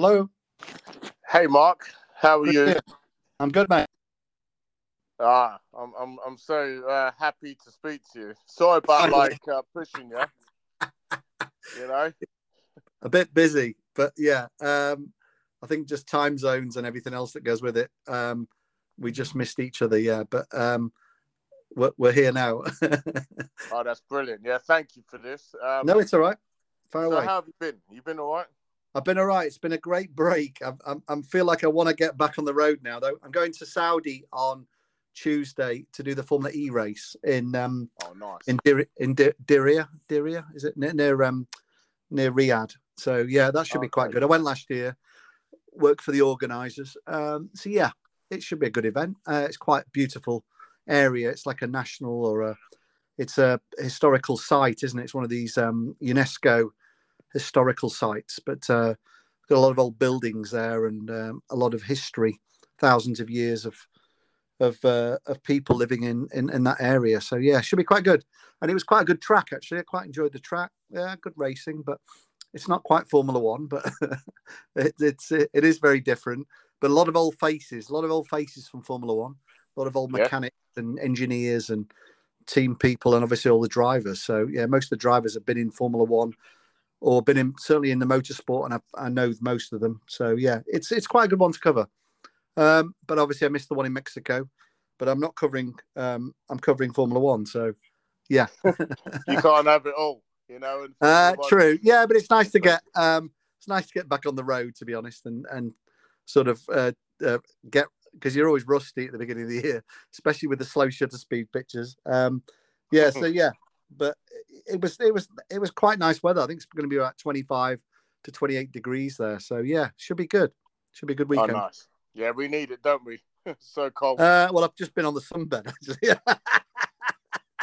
Hello. Hey, Mark. How are Good you? here. I'm good, mate. Ah, I'm I'm I'm so uh, happy to speak to you. Sorry about like uh, pushing you. You know. A bit busy, but yeah. Um, I think just time zones and everything else that goes with it. Um, we just missed each other, yeah. But um, we're, we're here now. Oh, that's brilliant. Yeah, thank you for this. Um, no, it's all right. Far so away. how have you been? You been all right? I've been all right. It's been a great break. I, I, I feel like I want to get back on the road now, though. I'm going to Saudi on Tuesday to do the Formula E race in um, Oh, nice. in Dir- in Dir- Diriyah. Diriyah is it near near, um, near Riyadh? So yeah, that should be quite Okay. good. I went last year, worked for the organisers. Um, so yeah, it should be a good event. Uh, it's quite a beautiful area. It's like a national or a it's a historical site, isn't it? It's one of these um, UNESCO historical sites, but uh, got a lot of old buildings there and um, a lot of history, thousands of years of of uh, of people living in, in in that area. So yeah, should be quite good. And it was quite a good track actually. I quite enjoyed the track. Yeah, good racing, but it's not quite Formula One, but it, it's it is very different. But a lot of old faces, a lot of old faces from Formula One, a lot of old Yeah. mechanics and engineers and team people, and obviously all the drivers. So yeah, most of the drivers have been in Formula One or been in certainly in the motorsport, and I, I know most of them. So yeah, it's it's quite a good one to cover. Um, but obviously, I missed the one in Mexico. But I'm not covering. Um, I'm covering Formula One. So yeah, You can't have it all, you know. And uh, true. Yeah, but it's nice to get. Um, it's nice to get back on the road, to be honest, and and sort of uh, uh, get because you're always rusty at the beginning of the year, especially with the slow shutter speed pictures. Um, yeah, so yeah, but it was it was it was quite nice weather. I think it's going to be about 25 to 28 degrees there. So yeah, should be good. Should be a good weekend. Oh, weekend. nice. Yeah, we need it, don't we? so cold. Uh, well, I've just been on the sunbed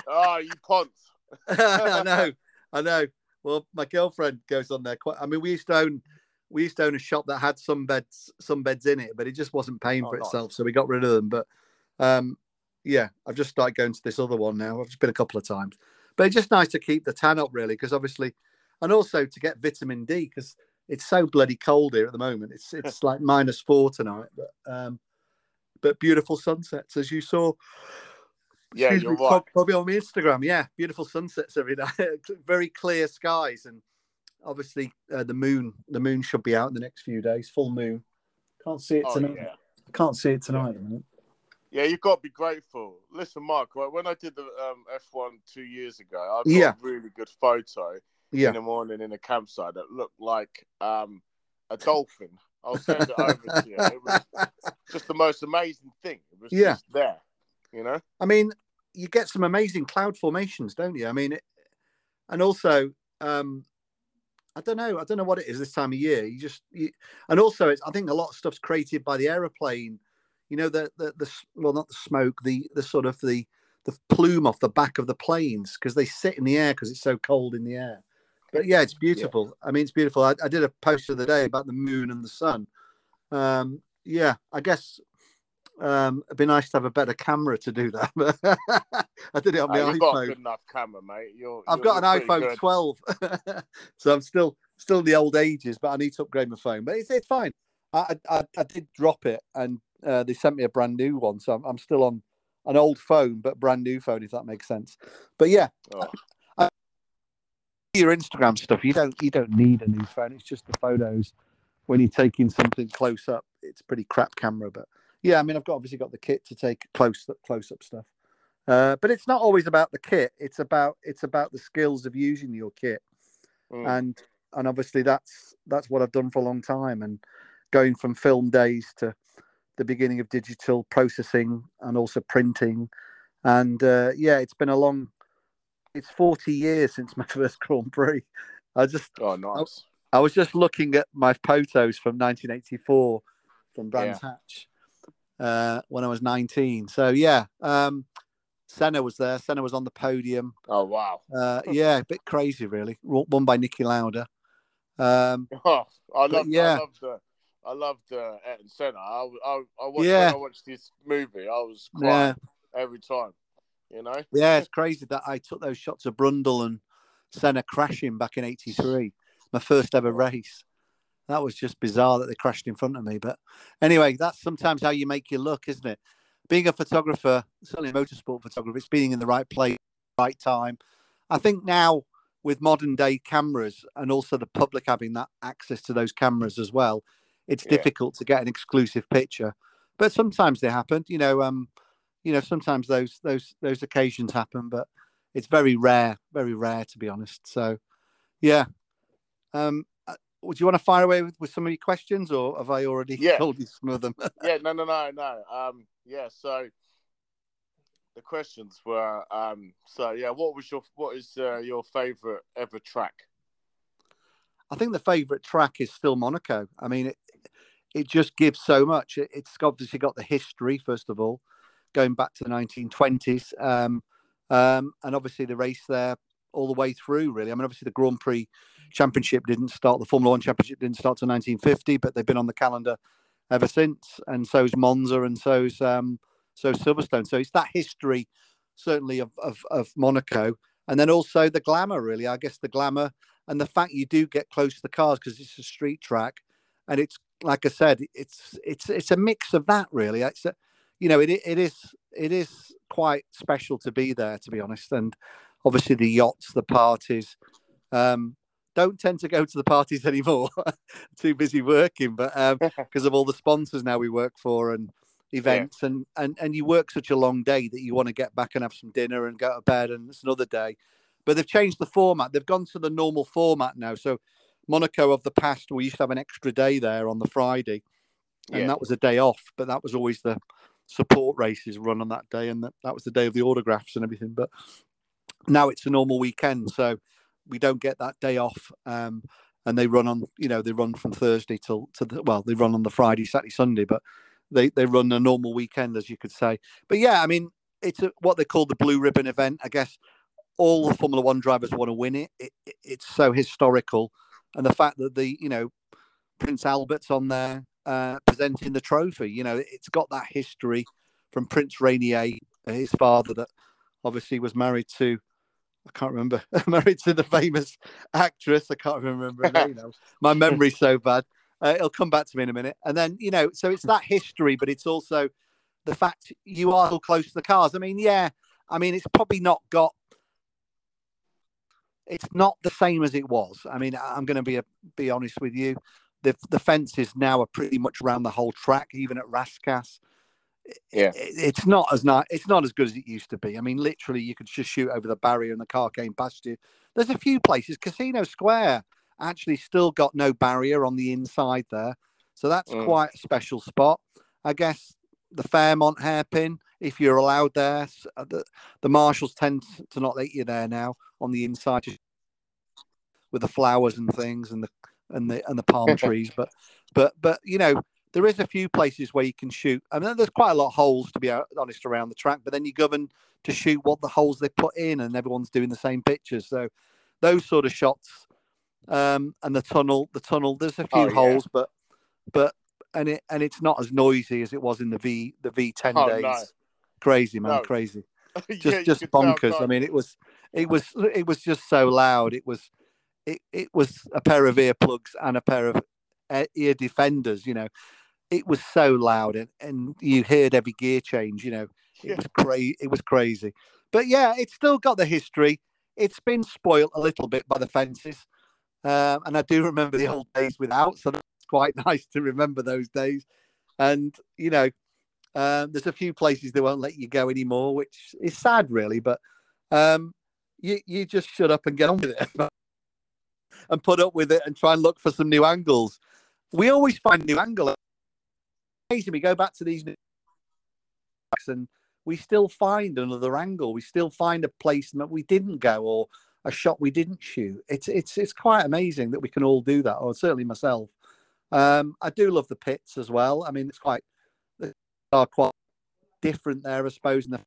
oh, you ponce. I know, I know. Well, my girlfriend goes on there quite. I mean, we used to own, we used to own a shop that had some beds, some beds in it, but it just wasn't paying Oh, for nice. itself, so we got rid of them. But um, yeah, I've just started going to this other one now. I've just been a couple of times, but it's just nice to keep the tan up, really, because obviously, and also to get vitamin D because it's so bloody cold here at the moment. It's it's like minus four tonight, but um, but beautiful sunsets as you saw. Yeah, you're me, right. Probably on my Instagram. Yeah, beautiful sunsets every night. Very clear skies, and obviously uh, the moon. The moon should be out in the next few days. Full moon. Can't see it Oh, tonight. yeah. Can't see it tonight. moment. Yeah, you've got to be grateful. Listen, Mark, right, when I did the um, F1 two years ago, I got Yeah. a really good photo Yeah. in the morning in a campsite that looked like um, a dolphin. I'll send it over to you. It was just the most amazing thing. It was Yeah. just there, you know? I mean, you get some amazing cloud formations, don't you? I mean, it, and also, um, I don't know. I don't know what it is this time of year. You just, you, and also, it's, I think a lot of stuff's created by the aeroplane. You know, the the the well, not the smoke, the the sort of the the plume off the back of the planes because they sit in the air because it's so cold in the air. But yeah, it's beautiful. I mean, it's beautiful. I, I did a post of the other day about the moon and the sun. Um, yeah, I guess um, it'd be nice to have a better camera to do that. but I did it on my you've got a iPhone. good enough camera, mate. You're, I've you're- got an iPhone good. 12, so I'm still still in the old ages, but I need to upgrade my phone. But it's, it's fine. I, I I did drop it, and uh, they sent me a brand new one, so I'm, I'm still on an old phone, but brand new phone, if that makes sense. But yeah, Oh, your Instagram stuff, you don't you don't need a new phone. It's just the photos when you're taking something close up. It's pretty crap camera, but yeah, I mean, I've got obviously got the kit to take close close up stuff. Uh, but it's not always about the kit. It's about it's about the skills of using your kit, mm. and and obviously that's that's what I've done for a long time. And going from film days to the beginning of digital processing and also printing, and uh, yeah, it's been a long. It's forty years since my first Grand Prix. I just oh, nice. I was just looking at my photos from 1984 from Brands Hatch uh, when I was 19. So yeah, um, Senna was there. Senna was on the podium. Oh, wow. Uh, yeah, a bit crazy, really. Won by Niki Lauda. Um, Oh, I love, yeah. I loved, uh, I loved uh, Ayrton Senna. I, I, I watched, Yeah. when I watched this movie, I was yeah, crying every time. You know? yeah, it's crazy that I took those shots of Brundle and Senna crashing back in '83, my first ever race. that was just bizarre that they crashed in front of me. But anyway, that's sometimes how you make your look, isn't it? Being a photographer, certainly a motorsport photographer, it's being in the right place, right time. I think now with modern day cameras and also the public having that access to those cameras as well, it's yeah. difficult to get an exclusive picture. But sometimes they happen. You know, um, you know, sometimes those those those occasions happen, but it's very rare, very rare to be honest. So, yeah. Um, would you want to fire away with, with some of your questions, or have I already yeah. told you some of them? yeah, no, no, no, no. Um, yeah. So the questions were, um, so yeah, what was your what is uh, your favorite ever track? I think the favorite track is still Monaco. I mean, it it just gives so much. It, it's obviously got the history first of all, going back to the 1920s, um, um, and obviously the race there all the way through. Really, I mean, obviously the Grand Prix Championship didn't start. The Formula One Championship didn't start till 1950, but they've been on the calendar ever since. And so's Monza, and so's um, so Silverstone. So it's that history, certainly of, of of Monaco, and then also the glamour. Really, I guess the glamour and the fact you do get close to the cars because it's a street track, and it's like I said, it's it's it's a mix of that. Really, it's a, you know, it it is it is quite special to be there, to be honest, and obviously the yachts, the parties. Um, don't tend to go to the parties anymore. Too busy working, but um because um, of all the sponsors now we work for and events, yeah. and and and you work such a long day that you want to get back and have some dinner and go to bed, and it's another day. But they've changed the format. They've gone to the normal format now. So Monaco of the past, we used to have an extra day there on the Friday, and yeah. that was a day off. But that was always the support races run on that day, and that, that was the day of the autographs and everything. But now it's a normal weekend, so we don't get that day off. Um, and they run on, you know, they run from Thursday till to the well, they run on the Friday, Saturday, Sunday, but they they run a normal weekend, as you could say. But yeah, I mean, it's a, what they call the blue ribbon event. I guess all the Formula One drivers want to win it. It, it. It's so historical, and the fact that the you know Prince Albert's on there uh, presenting the trophy, you know, it's got that history from Prince Rainier, his father, that obviously was married to I can't remember. Married to the famous actress. I can't remember her name. My memory's so bad. Uh, it'll come back to me in a minute. And then, you know, so it's that history, but it's also the fact you are so close to the cars. I mean, yeah, I mean, it's probably not got, it's not the same as it was. I mean, I'm going to be a, be honest with you. The, the fences now are pretty much around the whole track, even at Rascasse yeah, it's not as not it's not as good as it used to be. I mean, literally, you could just shoot over the barrier and the car came past you. There's a few places. Casino Square actually still got no barrier on the inside there, so that's mm. quite a special spot. I guess the Fairmont hairpin, if you're allowed there, uh, the, the marshals tend to not let you there now on the inside with the flowers and things and the and the and the palm trees. But but but you know there is a few places where you can shoot. I mean, there's quite a lot of holes to be honest around the track, but then you govern to shoot what the holes they put in, and everyone's doing the same pictures. So those sort of shots, um, and the tunnel, the tunnel. There's a few oh, holes, yeah. but but and it and it's not as noisy as it was in the V the V10 oh, days. No. Crazy man, no. crazy. Just yeah, just bonkers. I mean, it was it was it was just so loud. It was it, it was a pair of earplugs and a pair of ear defenders. You know, it was so loud and, and you heard every gear change you know it yeah. was crazy it was crazy but yeah it's still got the history it's been spoilt a little bit by the fences um, and i do remember the old days without so quite nice to remember those days and you know um, there's a few places they won't let you go anymore which is sad really but um, you, you just shut up and get on with it and put up with it and try and look for some new angles we always find new angles we go back to these and we still find another angle. We still find a place that we didn't go or a shot we didn't shoot. It's it's it's quite amazing that we can all do that, or certainly myself. Um, I do love the pits as well. I mean, it's quite they are quite different there, I suppose. And the,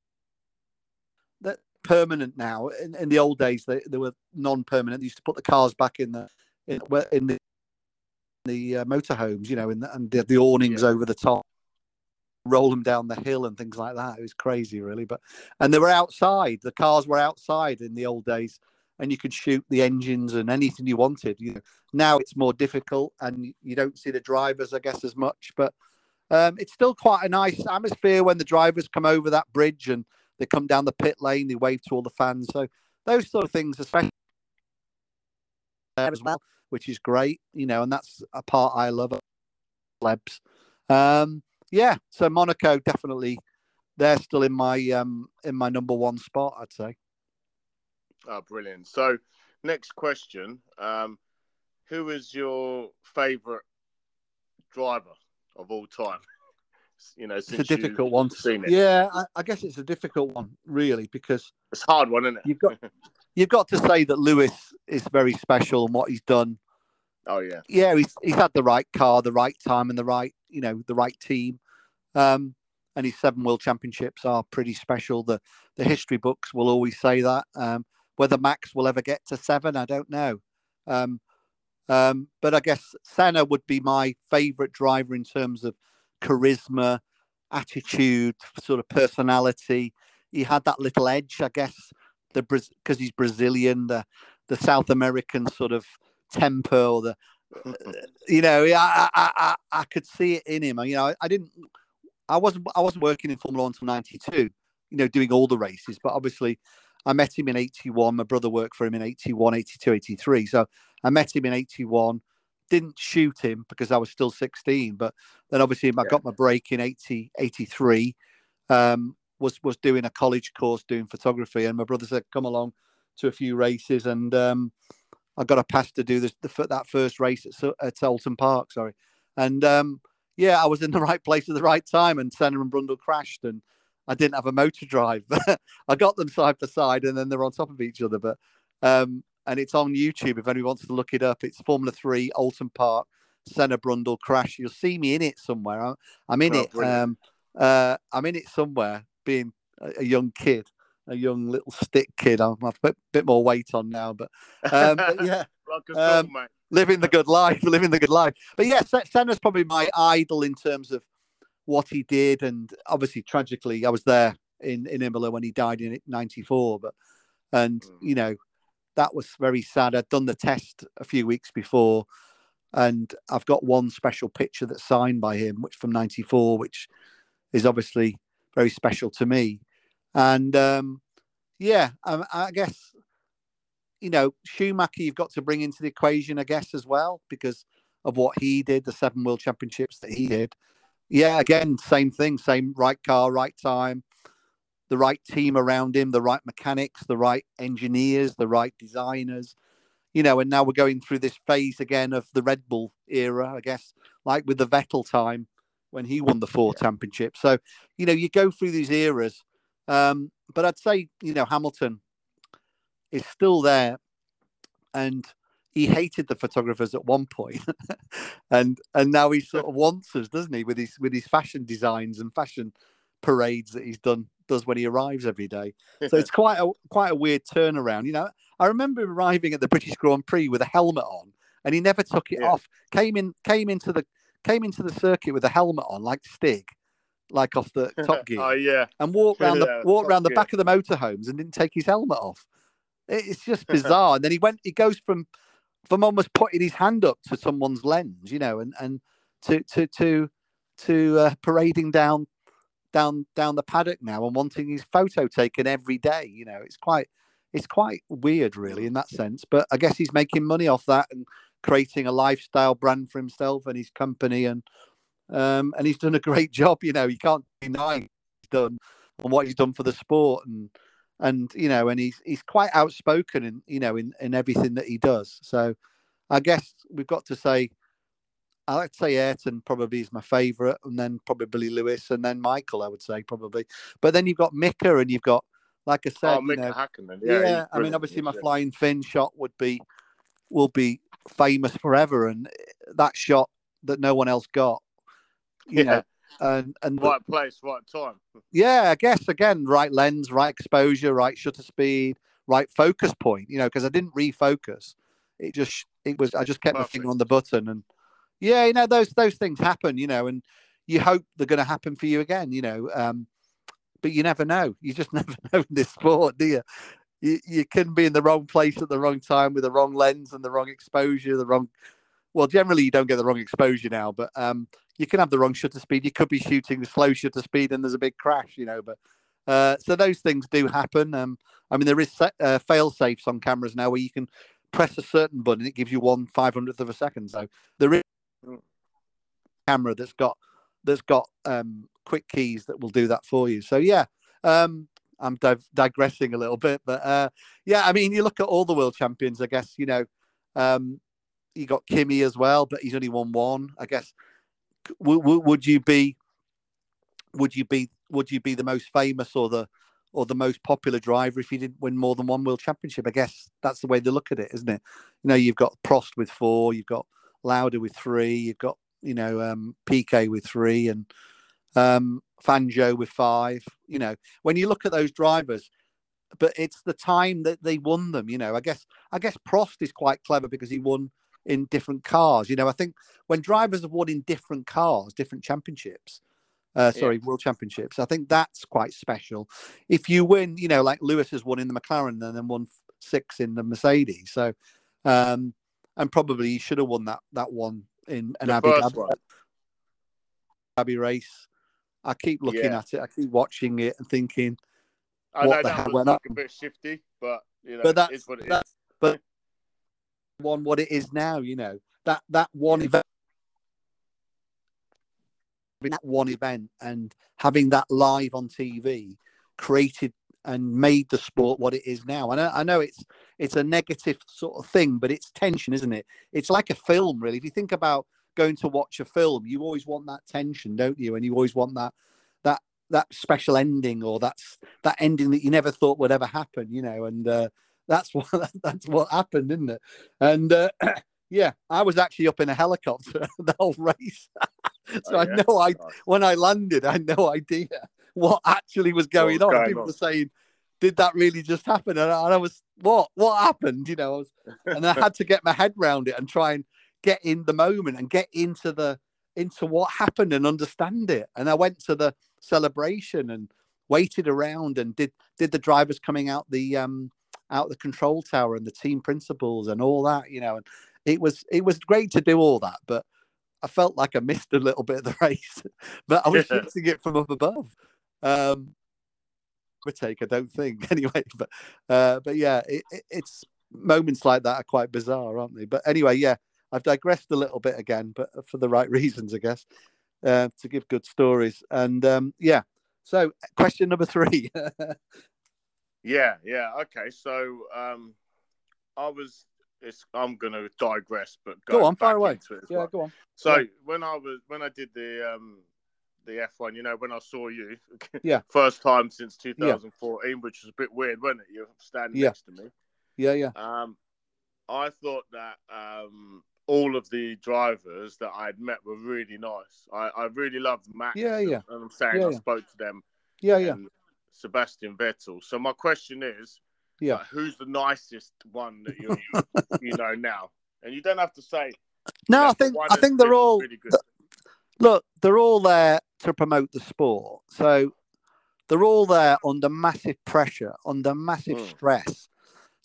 permanent now. In, in the old days, they, they were non-permanent. They used to put the cars back in the in, in the the uh, motorhomes, you know, and, and the, the awnings yeah. over the top, roll them down the hill and things like that. It was crazy, really. But and they were outside. The cars were outside in the old days, and you could shoot the engines and anything you wanted. You know, now it's more difficult, and you don't see the drivers, I guess, as much. But um, it's still quite a nice atmosphere when the drivers come over that bridge and they come down the pit lane. They wave to all the fans. So those sort of things, especially there as well, which is great. You know, and that's a part I love. Lebs. Um, yeah, so Monaco definitely they're still in my um in my number one spot, I'd say. Oh, brilliant. So, next question: um, Who is your favourite driver of all time? You know, it's a difficult one. Seen it. Yeah, I, I, guess it's a difficult one, really, because it's a hard one, isn't it? You've got you've got to say that Lewis is very special and what he's done. Oh yeah, yeah, he's he's had the right car, the right time, and the right you know the right team. Um, and his seven world championships are pretty special. The the history books will always say that. Um, whether Max will ever get to seven, I don't know. Um, um, but I guess Senna would be my favourite driver in terms of charisma, attitude, sort of personality. He had that little edge, I guess, the because he's Brazilian, the the South American sort of temper, or the you know, I, I I I could see it in him. You know, I, I didn't, I wasn't I wasn't working in Formula One until '92. You know, doing all the races, but obviously I met him in 81. My brother worked for him in 81, 82, 83. So I met him in 81. Didn't shoot him because I was still 16. But then obviously I got my break in 80, 83. Um, was was doing a college course doing photography, and my brother said, "Come along to a few races." And um, I got a pass to do this, the, that first race at, at Oulton Park. Sorry, and um, yeah, I was in the right place at the right time, and Senna and Brundle crashed, and I didn't have a motor drive. I got them side by side, and then they're on top of each other. But um, and it's on YouTube if anyone wants to look it up. It's Formula Three, Oulton Park, Senna Brundle crash. You'll see me in it somewhere. I'm, I'm in oh, it. Um, uh, I'm in it somewhere, being a, a, young kid, a young little stick kid. I'm a bit, bit more weight on now, but, um, but yeah. um, living the good life, living the good life. But yeah, Senna's probably my idol in terms of what he did, and obviously tragically, I was there in in Imola when he died in '94. But and mm. you know that was very sad. I'd done the test a few weeks before, and I've got one special picture that's signed by him, which from '94, which is obviously very special to me. And um, yeah, um, I guess you know Schumacher, you've got to bring into the equation, I guess, as well, because of what he did, the seven world championships that he did yeah, again, same thing, same right car, right time, the right team around him, the right mechanics, the right engineers, the right designers, you know, and now we're going through this phase again of the Red Bull era, I guess, like with the Vettel time when he won the four yeah. championships. So, you know, you go through these eras. Um, but I'd say, you know, Hamilton is still there and he hated the photographers at one point, and and now he sort of wants us, doesn't he, with his with his fashion designs and fashion parades that he's done does when he arrives every day. So it's quite a quite a weird turnaround. You know, I remember arriving at the British Grand Prix with a helmet on, and he never took it yeah. off. Came in came into the came into the circuit with a helmet on, like Stig, like off the Top Gear. oh yeah, and walked around the walked around the back of the motorhomes and didn't take his helmet off. It's just bizarre. and then he went. He goes from from almost putting his hand up to someone's lens, you know, and and to to to to uh, parading down down down the paddock now and wanting his photo taken every day. You know, it's quite it's quite weird, really, in that sense. But I guess he's making money off that and creating a lifestyle brand for himself and his company, and um, and he's done a great job. You know, you can't deny he's done and what he's done for the sport and and you know, and he's he's quite outspoken in you know in in everything that he does. So I guess we've got to say. I like to say Ayrton probably is my favourite, and then probably Lewis, and then Michael. I would say probably, but then you've got Mika, and you've got, like I said, oh, you know, Hakkinen. Yeah, yeah I mean, obviously my flying Finn shot would be, will be famous forever, and that shot that no one else got, you yeah. know, and and right place, right time. Yeah, I guess again, right lens, right exposure, right shutter speed, right focus point. You know, because I didn't refocus. It just it was I just kept Perfect. my finger on the button, and yeah, you know those those things happen. You know, and you hope they're going to happen for you again. You know, um, but you never know. You just never know in this sport, do you? you, you can be in the wrong place at the wrong time with the wrong lens and the wrong exposure, the wrong. Well, generally you don't get the wrong exposure now, but um, you can have the wrong shutter speed. You could be shooting slow shutter speed and there's a big crash, you know. But uh, so those things do happen. Um, I mean, there is uh, fail safes on cameras now where you can press a certain button, it gives you one five hundredth of a second. So there is camera that's got that's got um, quick keys that will do that for you. So yeah, um, I'm div- digressing a little bit, but uh, yeah, I mean, you look at all the world champions. I guess you know, um, you got Kimi as well, but he's only won one. I guess. W- w- would you be? Would you be? Would you be the most famous or the or the most popular driver if you didn't win more than one world championship? I guess that's the way they look at it, isn't it? You know, you've got Prost with four, you've got Lauda with three, you've got you know um, Piquet with three, and um, Fangio with five. You know, when you look at those drivers, but it's the time that they won them. You know, I guess I guess Prost is quite clever because he won in different cars. You know, I think when drivers have won in different cars, different championships. Uh, sorry, yeah. world championships. I think that's quite special. If you win, you know, like Lewis has won in the McLaren and then won six in the Mercedes. So, um, and probably he should have won that that one in an Abu Dhabi, Dhabi race. I keep looking yeah. at it. I keep watching it and thinking, I what the hell went up? A bit shifty, but you know, but that's, what it that's, is. But one what it is now, you know that that one event, that one event, and having that live on TV created and made the sport what it is now. I I know it's it's a negative sort of thing, but it's tension, isn't it? It's like a film, really. If you think about going to watch a film, you always want that tension, don't you? And you always want that that that special ending or that's that ending that you never thought would ever happen, you know. And uh, that's what that's what happened, isn't it? And uh, yeah, I was actually up in a helicopter the whole race, so oh, I know I when I landed, I had no idea what actually was going was on. Going People on? were saying, "Did that really just happen?" And I, and I was, "What? What happened?" You know, I was, and I had to get my head around it and try and get in the moment and get into the into what happened and understand it. And I went to the celebration and waited around and did did the drivers coming out the um out the control tower and the team principals and all that, you know, and it was it was great to do all that, but I felt like I missed a little bit of the race, but I was shooting it from up above. Um, take, I don't think anyway, but uh, but yeah, it, it, it's moments like that are quite bizarre, aren't they? But anyway, yeah, I've digressed a little bit again, but for the right reasons, I guess, uh, to give good stories. And um, yeah, so question number three. yeah, yeah, okay. So um, I was. It's, I'm going to digress, but go, go on, far away. yeah, well. go on. So yeah. when I was when I did the um, the F1, you know, when I saw you, yeah, first time since 2014, yeah. which was a bit weird, wasn't it? You're standing yeah. next to me. Yeah, yeah. Um, I thought that um, all of the drivers that I'd met were really nice. I, I really loved Max. Yeah, yeah. And I'm saying yeah, I yeah. spoke to them. Yeah, yeah. Sebastian Vettel. So my question is, yeah, uh, who's the nicest one that you you know now? And you don't have to say. No, I think I think they're all. Really look, they're all there to promote the sport. So they're all there under massive pressure, under massive mm. stress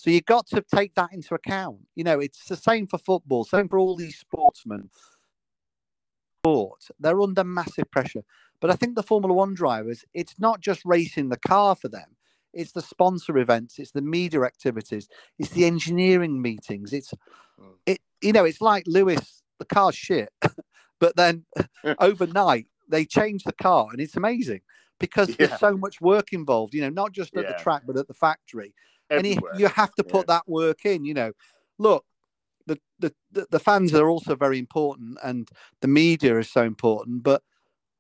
so you've got to take that into account. You know, it's the same for football, same for all these sportsmen. Sport, they're under massive pressure. But I think the Formula One drivers, it's not just racing the car for them. It's the sponsor events, it's the media activities, it's the engineering meetings. It's hmm. it, you know, it's like Lewis, the car's shit. but then overnight they change the car and it's amazing because yeah. there's so much work involved, you know, not just at yeah. the track, but at the factory and you, you have to put yeah. that work in. You know, look, the, the the fans are also very important, and the media is so important. But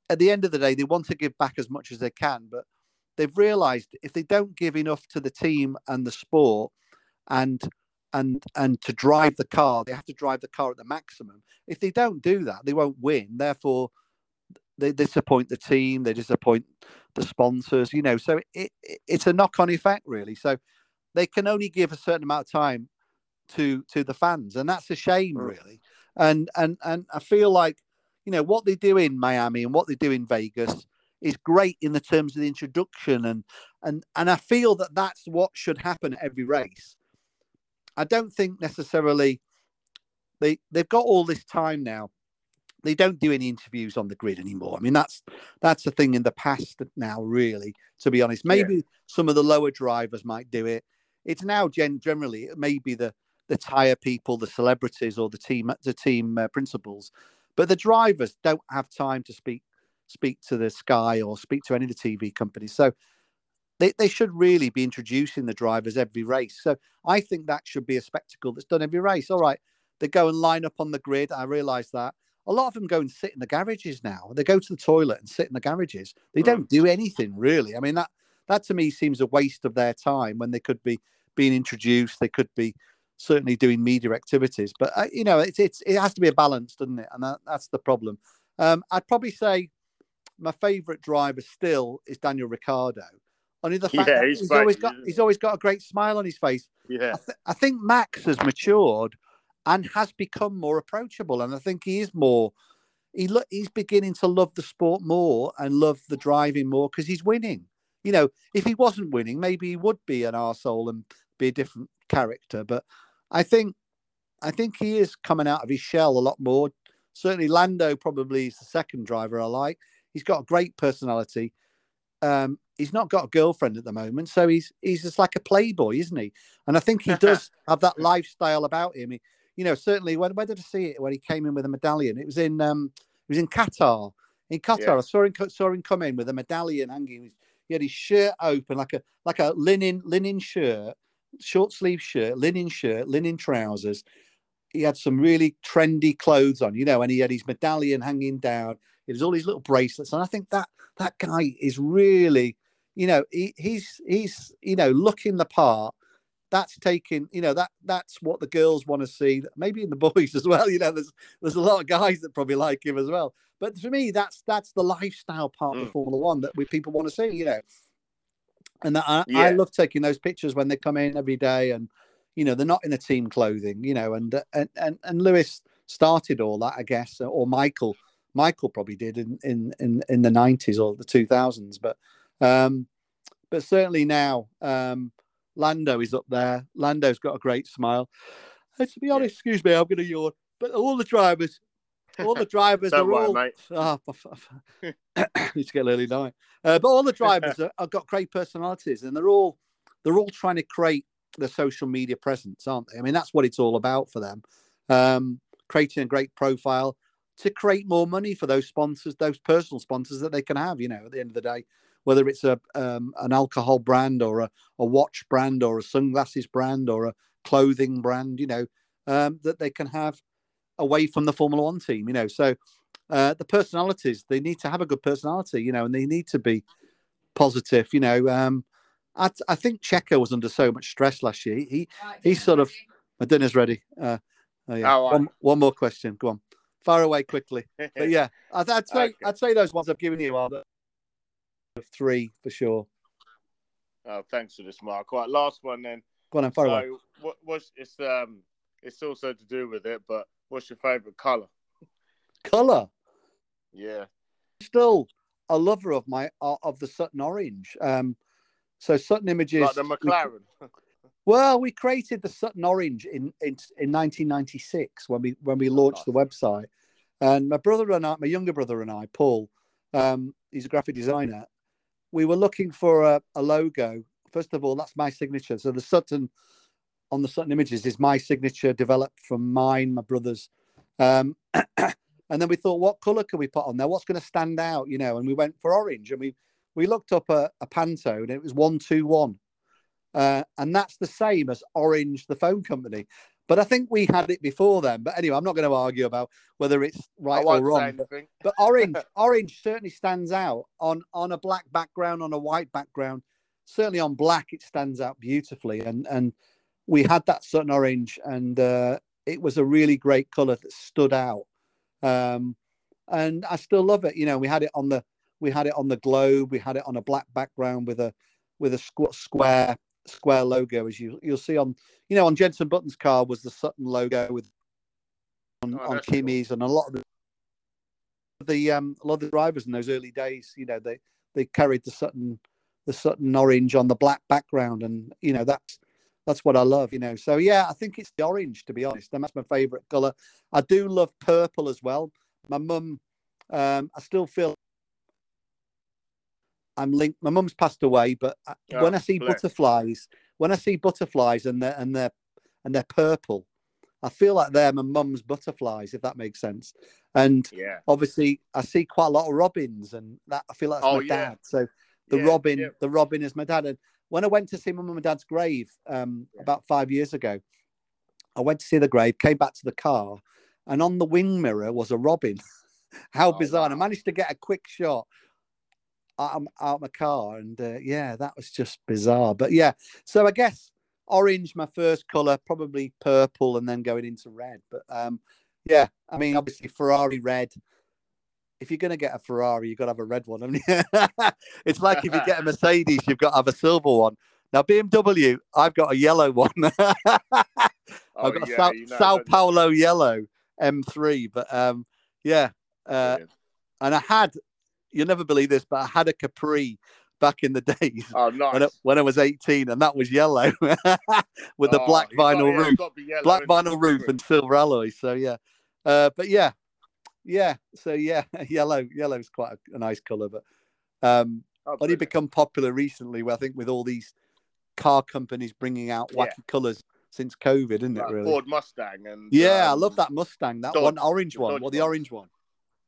at the end of the day, they want to give back as much as they can. But they've realised if they don't give enough to the team and the sport, and and and to drive the car, they have to drive the car at the maximum. If they don't do that, they won't win. Therefore, they disappoint the team. They disappoint the sponsors. You know, so it, it it's a knock-on effect, really. So they can only give a certain amount of time to to the fans, and that's a shame, mm. really. And and and I feel like you know what they do in Miami and what they do in Vegas is great in the terms of the introduction and and and I feel that that's what should happen at every race. I don't think necessarily they they've got all this time now. They don't do any interviews on the grid anymore. I mean, that's that's a thing in the past now, really. To be honest, maybe yeah. some of the lower drivers might do it. It's now gen- generally maybe the the tire people, the celebrities, or the team the team uh, principals, but the drivers don't have time to speak speak to the Sky or speak to any of the TV companies. So they, they should really be introducing the drivers every race. So I think that should be a spectacle that's done every race. All right, they go and line up on the grid. I realise that. A lot of them go and sit in the garages now. They go to the toilet and sit in the garages. They mm. don't do anything really. I mean that that to me seems a waste of their time when they could be being introduced. They could be certainly doing media activities. But uh, you know, it's it's it has to be a balance, doesn't it? And that, that's the problem. Um, I'd probably say my favourite driver still is Daniel Ricciardo. Only the fact yeah, he's, he's always got he's always got a great smile on his face. Yeah, I, th- I think Max has matured and has become more approachable, and I think he is more. He lo- he's beginning to love the sport more and love the driving more because he's winning. You know, if he wasn't winning, maybe he would be an arsehole and be a different character. But I think I think he is coming out of his shell a lot more. Certainly, Lando probably is the second driver I like. He's got a great personality. Um, he's not got a girlfriend at the moment, so he's he's just like a playboy, isn't he? And I think he does have that lifestyle about him. He, you know, certainly when where did I see it when he came in with a medallion? It was in um, it was in Qatar. In Qatar, yeah. I saw him saw him come in with a medallion hanging. He had his shirt open like a like a linen linen shirt, short sleeve shirt, linen shirt, linen trousers. He had some really trendy clothes on, you know, and he had his medallion hanging down. It was all these little bracelets, and I think that that guy is really, you know, he, he's he's you know looking the part. That's taking, you know, that that's what the girls want to see. Maybe in the boys as well. You know, there's there's a lot of guys that probably like him as well. But for me, that's that's the lifestyle part mm. of Formula One that we people want to see. You know, and I, yeah. I love taking those pictures when they come in every day, and you know they're not in the team clothing. You know, and and and, and Lewis started all that, I guess, or Michael Michael probably did in in in, in the nineties or the two thousands, but um, but certainly now um, Lando is up there. Lando's got a great smile. And to be honest, excuse me, I'm going to yawn. But all the drivers, all the drivers are worry, all. Mate. Oh, need to get early night. Uh, but all the drivers are, have got great personalities, and they're all they're all trying to create the social media presence, aren't they? I mean, that's what it's all about for them. Um, creating a great profile, to create more money for those sponsors, those personal sponsors that they can have. You know, at the end of the day, whether it's a um, an alcohol brand or a, a watch brand or a sunglasses brand or a clothing brand, you know, um, that they can have away from the Formula One team. You know, so uh, the personalities they need to have a good personality. You know, and they need to be positive. You know, um, I, I think Checo was under so much stress last year. He he, sort of my dinner's ready. Uh, oh yeah. Oh, one, one more question. Go on far away quickly. But yeah, I'd, I'd say okay. I'd say those ones I've given you are the three for sure. Oh, thanks for this, Mark. Right, last one then. Go on, far so, away. What, what's it's um it's also to do with it, but what's your favourite colour? Colour. Yeah. Still a lover of my of the Sutton Orange. Um, so Sutton Images. Like the McLaren. Well, we created the Sutton Orange in, in, in 1996 when we when we launched the website, and my brother and I, my younger brother and I, Paul, um, he's a graphic designer. We were looking for a, a logo. First of all, that's my signature. So the Sutton on the Sutton images is my signature, developed from mine, my brother's. Um, and then we thought, what color can we put on there? What's going to stand out? You know, and we went for orange, and we we looked up a, a Pantone, and it was one two one. Uh, and that's the same as Orange, the phone company. But I think we had it before then. But anyway, I'm not going to argue about whether it's right or wrong. But, but, Orange, Orange certainly stands out on on a black background, on a white background. Certainly on black, it stands out beautifully. And and we had that Sutton Orange, and uh, it was a really great color that stood out. Um, and I still love it. You know, we had it on the we had it on the globe. We had it on a black background with a with a square square logo as you you'll see on you know on Jensen Button's car was the Sutton logo with on, oh, on Kimi's cool. and a lot of the the um a lot of the drivers in those early days you know they they carried the Sutton the Sutton orange on the black background, and you know that's that's what I love, you know. So yeah, I think it's the orange to be honest. And that's my favourite colour. I do love purple as well. My mum, um, I still feel I'm linked. My mum's passed away, but I, Oh, when I see bless. butterflies, when I see butterflies and they're and they're and they're purple, I feel like they're my mum's butterflies, if that makes sense. And Yeah. obviously, I see quite a lot of robins, and that I feel like that's Oh, my yeah. dad. So the Yeah, robin, the robin is my dad. And when I went to see my mum and dad's grave um, about five years ago, I went to see the grave, came back to the car, and on the wing mirror was a robin. How Oh, bizarre! And I managed to get a quick shot out, out of my car, and uh, yeah, that was just bizarre. But yeah, so I guess orange, my first color, probably purple, and then going into red. But um, yeah, I mean, obviously Ferrari red. If you're going to get a Ferrari, you've got to have a red one. haven't you? it's like if you get a Mercedes, you've got to have a silver one. Now BMW, I've got a yellow one. Oh, I've got yeah, a Sao, you know, Sao? Paulo yellow M3. But um, yeah, uh, and I had, you'll never believe this, but I had a Capri back in the days oh, nice. when I, when I was 18, and that was yellow with the Oh, black got- vinyl yeah, roof, it's gotta be yellow, black vinyl roof, and silver alloy. So yeah, uh, but yeah, yeah. So yeah, yellow, yellow is quite a, a nice color, but um, Oh, only become popular recently. Where I think with all these car companies bringing out Yeah. wacky colors since COVID, isn't Like it? Really? Ford Mustang and Yeah, I um, love that Mustang. That Dodge, one, orange one. Dodge Well, the orange one.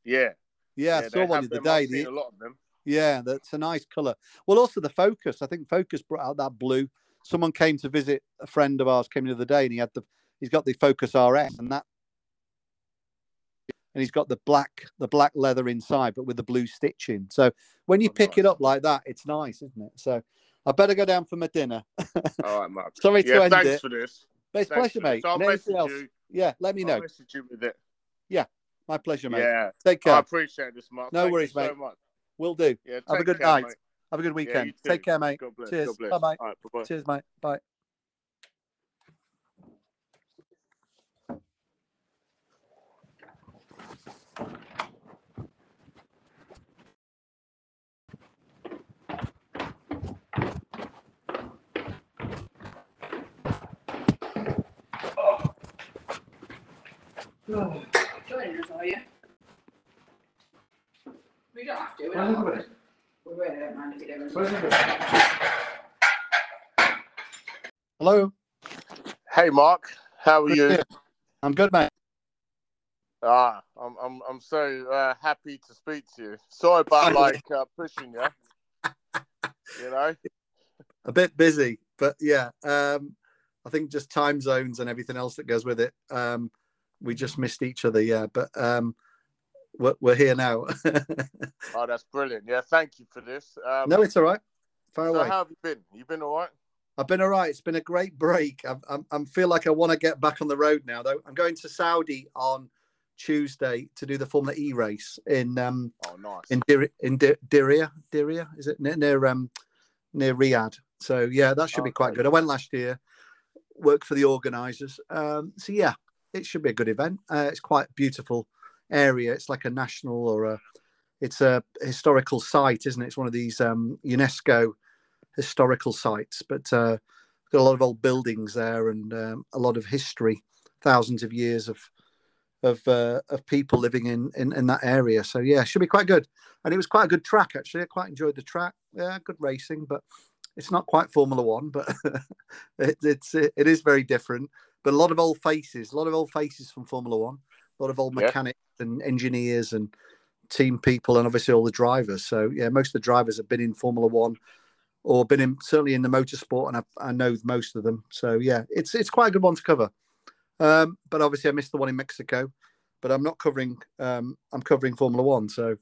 Yeah, Yeah, I saw one the other day. The, a lot of them. yeah, that's a nice color. Well, also the Focus. I think Focus brought out that blue. Someone came to visit a friend of ours came the other day, and he had the he's got the Focus RS, and that and he's got the black the black leather inside, but with the blue stitching. So when you Oh, pick it up like that, it's nice, isn't it? So I better go down for my dinner. All right, Mark. Sorry to end thanks it, for this. but it's Thanks pleasure, mate. I'll message else? you. Yeah, let me I'll know. message you with it. My pleasure, mate. Yeah, Take care. I appreciate this, Mark. No Thank worries, you so mate. much. Will do. Yeah, Have a good care, night. mate. Have a good weekend. you Take care, mate. God bless. Cheers. God bless. Bye-bye. All right, bye-bye. Cheers, mate. Bye. Joining us, are you? We don't have to. We don't mind. We really don't mind if you don't. Hello. Hey, Mark. How are you? I'm good, mate. Ah, I'm I'm I'm so uh, happy to speak to you. Sorry about like uh, pushing you. You know. A bit busy, but yeah. Um, I think just time zones and everything else that goes with it. Um, we just missed each other, yeah. But um, we're, we're here now. Oh, that's brilliant. Yeah, thank you for this. Um, no, it's all right. Far so away. how have you been? You've been all right? I've been all right. It's been a great break. I I'm, I'm feel like I want to get back on the road now, though. I'm going to Saudi on Tuesday to do the Formula E race in um, Oh, nice. in Dir- in Dir- Diriyah. Diriyah is it near, near um near Riyadh? So yeah, that should be quite Okay. good. I went last year, worked for the organisers. Um, so yeah, it should be a good event. Uh, it's quite beautiful area. It's like a national or a it's a historical site, isn't it? It's one of these um, UNESCO historical sites, but uh, got a lot of old buildings there and um, a lot of history, thousands of years of of uh, of people living in, in in that area. So yeah, should be quite good. And it was quite a good track actually. I quite enjoyed the track. Yeah, good racing, but it's not quite Formula One, but it, it's it, it is very different. But a lot of old faces, a lot of old faces from Formula One, a lot of old Yeah. mechanics and engineers and team people, and obviously all the drivers. So yeah, most of the drivers have been in Formula One or been in certainly in the motorsport, and I, I know most of them. So yeah, it's it's quite a good one to cover. Um, but obviously, I missed the one in Mexico. But I'm not covering. Um, I'm covering Formula One. So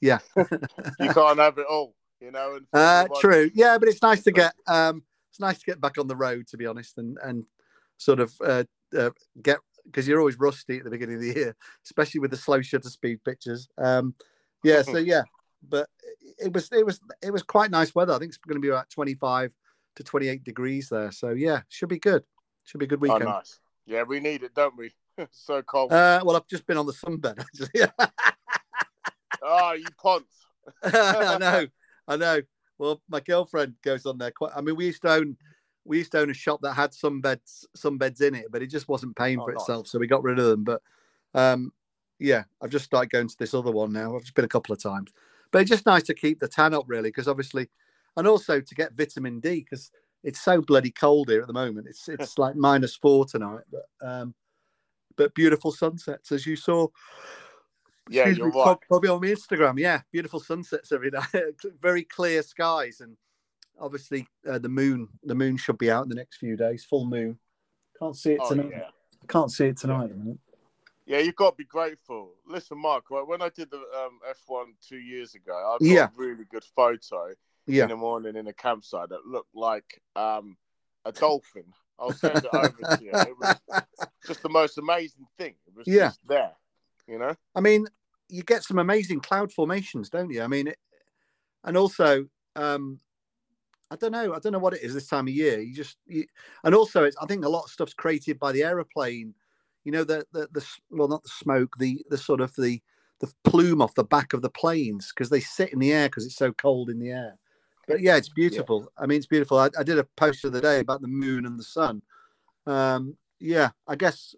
yeah, You can't have it all, you know. And uh, true. Yeah, but it's nice to get. Um, it's nice to get back on the road, to be honest, and and sort of uh, uh, get because you're always rusty at the beginning of the year, especially with the slow shutter speed pictures. Um, yeah, so yeah, but it was it was it was quite nice weather. I think it's going to be about 25 to 28 degrees there. So yeah, should be good. Should be a good weekend. Oh, weekend. nice. Yeah, we need it, don't we? so cold. Uh, well, I've just been on the sunbed actually. oh, you ponce. I know, I know. well, my girlfriend goes on there quite. I mean, we used to own we used to own a shop that had some beds some beds in it, but it just wasn't paying Oh, for nice. itself, so we got rid of them. But um, yeah, I've just started going to this other one now. I've just been a couple of times, but it's just nice to keep the tan up really, because obviously, and also to get vitamin D because it's so bloody cold here at the moment. It's it's like minus four tonight, but um, but beautiful sunsets as you saw. Yeah, you're me, right. Probably on my Instagram. Yeah, beautiful sunsets every night. Very clear skies, and obviously uh, the moon. The moon should be out in the next few days. Full moon. Can't see it Oh, tonight. yeah. Can't see it tonight. the. Yeah, you've got to be grateful. Listen, Mark, right, when I did the um, F1 two years ago, I got Yeah. a really good photo Yeah, in the morning in a campsite that looked like um, a dolphin. I'll send it over to you. It was just the most amazing thing. It was Yeah. just there, you know? I mean, you get some amazing cloud formations, don't you? I mean, it, and also, um, I don't know. I don't know what it is this time of year. You just, you, and also, it's. I think a lot of stuff's created by the aeroplane. You know, the the the well, not the smoke, the the sort of the the plume off the back of the planes because they sit in the air because it's so cold in the air. But yeah, it's beautiful. I mean, it's beautiful. I, I did a post of the other day about the moon and the sun. Um, yeah, I guess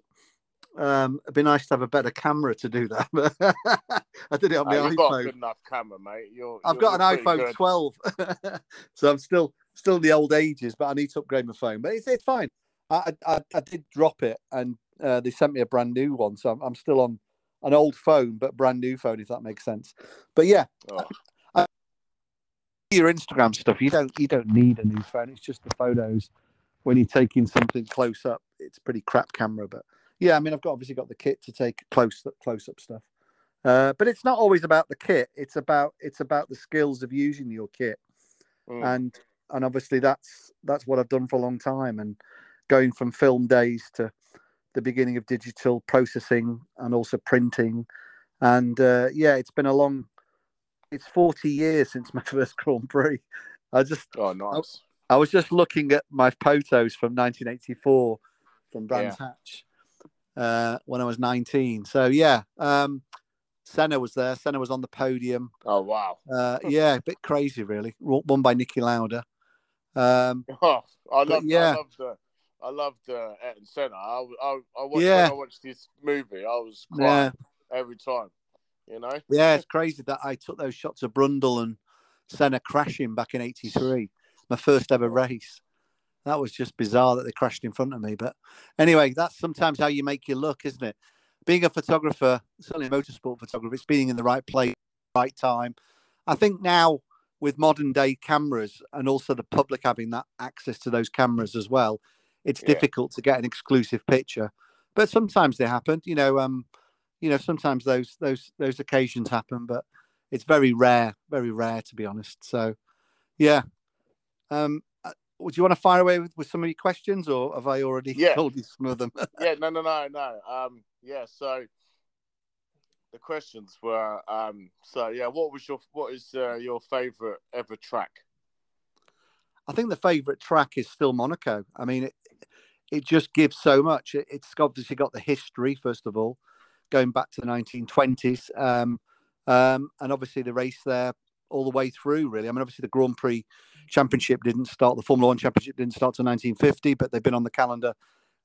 um, it'd be nice to have a better camera to do that. But I did it on my a iPhone. good enough camera, mate. You're, I've you're- got an iPhone good. 12, so I'm still still in the old ages. But I need to upgrade my phone. But it's, it's fine. I, I I did drop it, and uh, they sent me a brand new one, so I'm, I'm still on an old phone, but brand new phone, if that makes sense. But yeah, Oh, your Instagram stuff, you don't you don't need a new phone. It's just the photos when you're taking something close up. It's pretty crap camera, but yeah, I mean, I've got obviously got the kit to take close close up stuff. Uh, but it's not always about the kit. It's about it's about the skills of using your kit, mm. and and obviously that's that's what I've done for a long time. And going from film days to the beginning of digital processing and also printing, and uh, yeah, it's been a long. It's forty years since my first Grand Prix. I just oh, nice. I was just looking at my photos from 1984 from Brands Hatch uh, when I was 19. So yeah, um, Senna was there. Senna was on the podium. Oh, wow. Uh, yeah, a bit crazy, really. Won by Niki Lauda. Um, Oh, I love, yeah. I loved the, I loved uh, Senna. I, I, I watched, Yeah. when I watched this movie, I was yeah, every time. You know? yeah, it's crazy that I took those shots of Brundle and Senna crashing back in '83, my first ever race. That was just bizarre that they crashed in front of me. But anyway, that's sometimes how you make your look, isn't it? Being a photographer, certainly a motorsport photographer, it's being in the right place, right time. I think now with modern day cameras and also the public having that access to those cameras as well, it's Yeah. difficult to get an exclusive picture. But sometimes they happen. You know, um, you know, sometimes those those those occasions happen, but it's very rare, very rare to be honest. So, yeah. Um, would you want to fire away with, with some of your questions, or have I already Yeah. told you some of them? yeah, no, no, no, no. Um, yeah. So the questions were, um, so yeah, what was your, what is uh, your favorite ever track? I think the favourite track is still Monaco. I mean, it it just gives so much. It, it's obviously got the history first of all, going back to the 1920s, um, um, and obviously the race there all the way through. Really, I mean, obviously the Grand Prix Championship didn't start. The Formula One Championship didn't start till 1950, but they've been on the calendar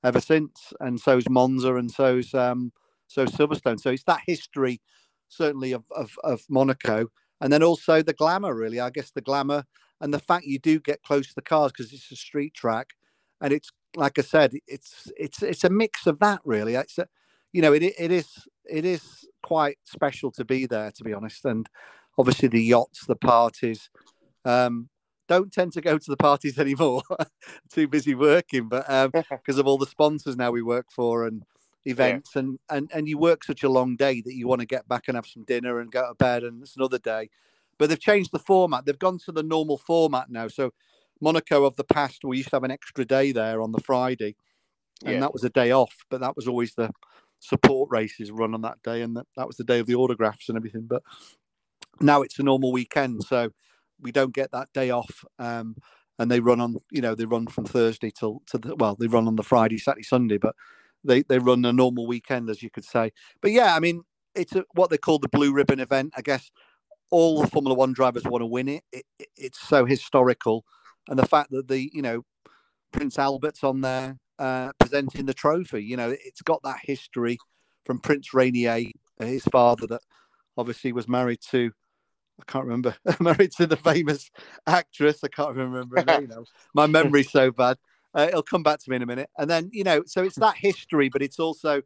ever since. And so's Monza, and so's um, so Silverstone. So it's that history, certainly of, of of Monaco, and then also the glamour. Really, I guess the glamour and the fact you do get close to the cars because it's a street track, and it's like I said, it's it's it's a mix of that. Really, it's a, you know, it it is it is quite special to be there, to be honest. And obviously the yachts, the parties. Um, don't tend to go to the parties anymore. Too busy working, but um, because of all the sponsors now we work for and events, and and and you work such a long day that you want to get back and have some dinner and go to bed, and it's another day. But they've changed the format. They've gone to the normal format now. So Monaco of the past, we used to have an extra day there on the Friday, and Yeah. that was a day off. But that was always the support races run on that day, and that, that was the day of the autographs and everything. But now it's a normal weekend, so we don't get that day off. Um, and they run on, you know, they run from Thursday till to the well, they run on the Friday, Saturday, Sunday, but they they run a normal weekend, as you could say. But yeah, I mean, it's a, what they call the blue ribbon event. I guess all the Formula One drivers want to win it. It, it. It's so historical, and the fact that the you know Prince Albert's on there uh, presenting the trophy, you know, it's got that history from Prince Rainier, his father, that obviously was married to. I can't remember. married to the famous actress. I can't remember her name. My memory's so bad. Uh, it'll come back to me in a minute. And then you know, so it's that history, but it's also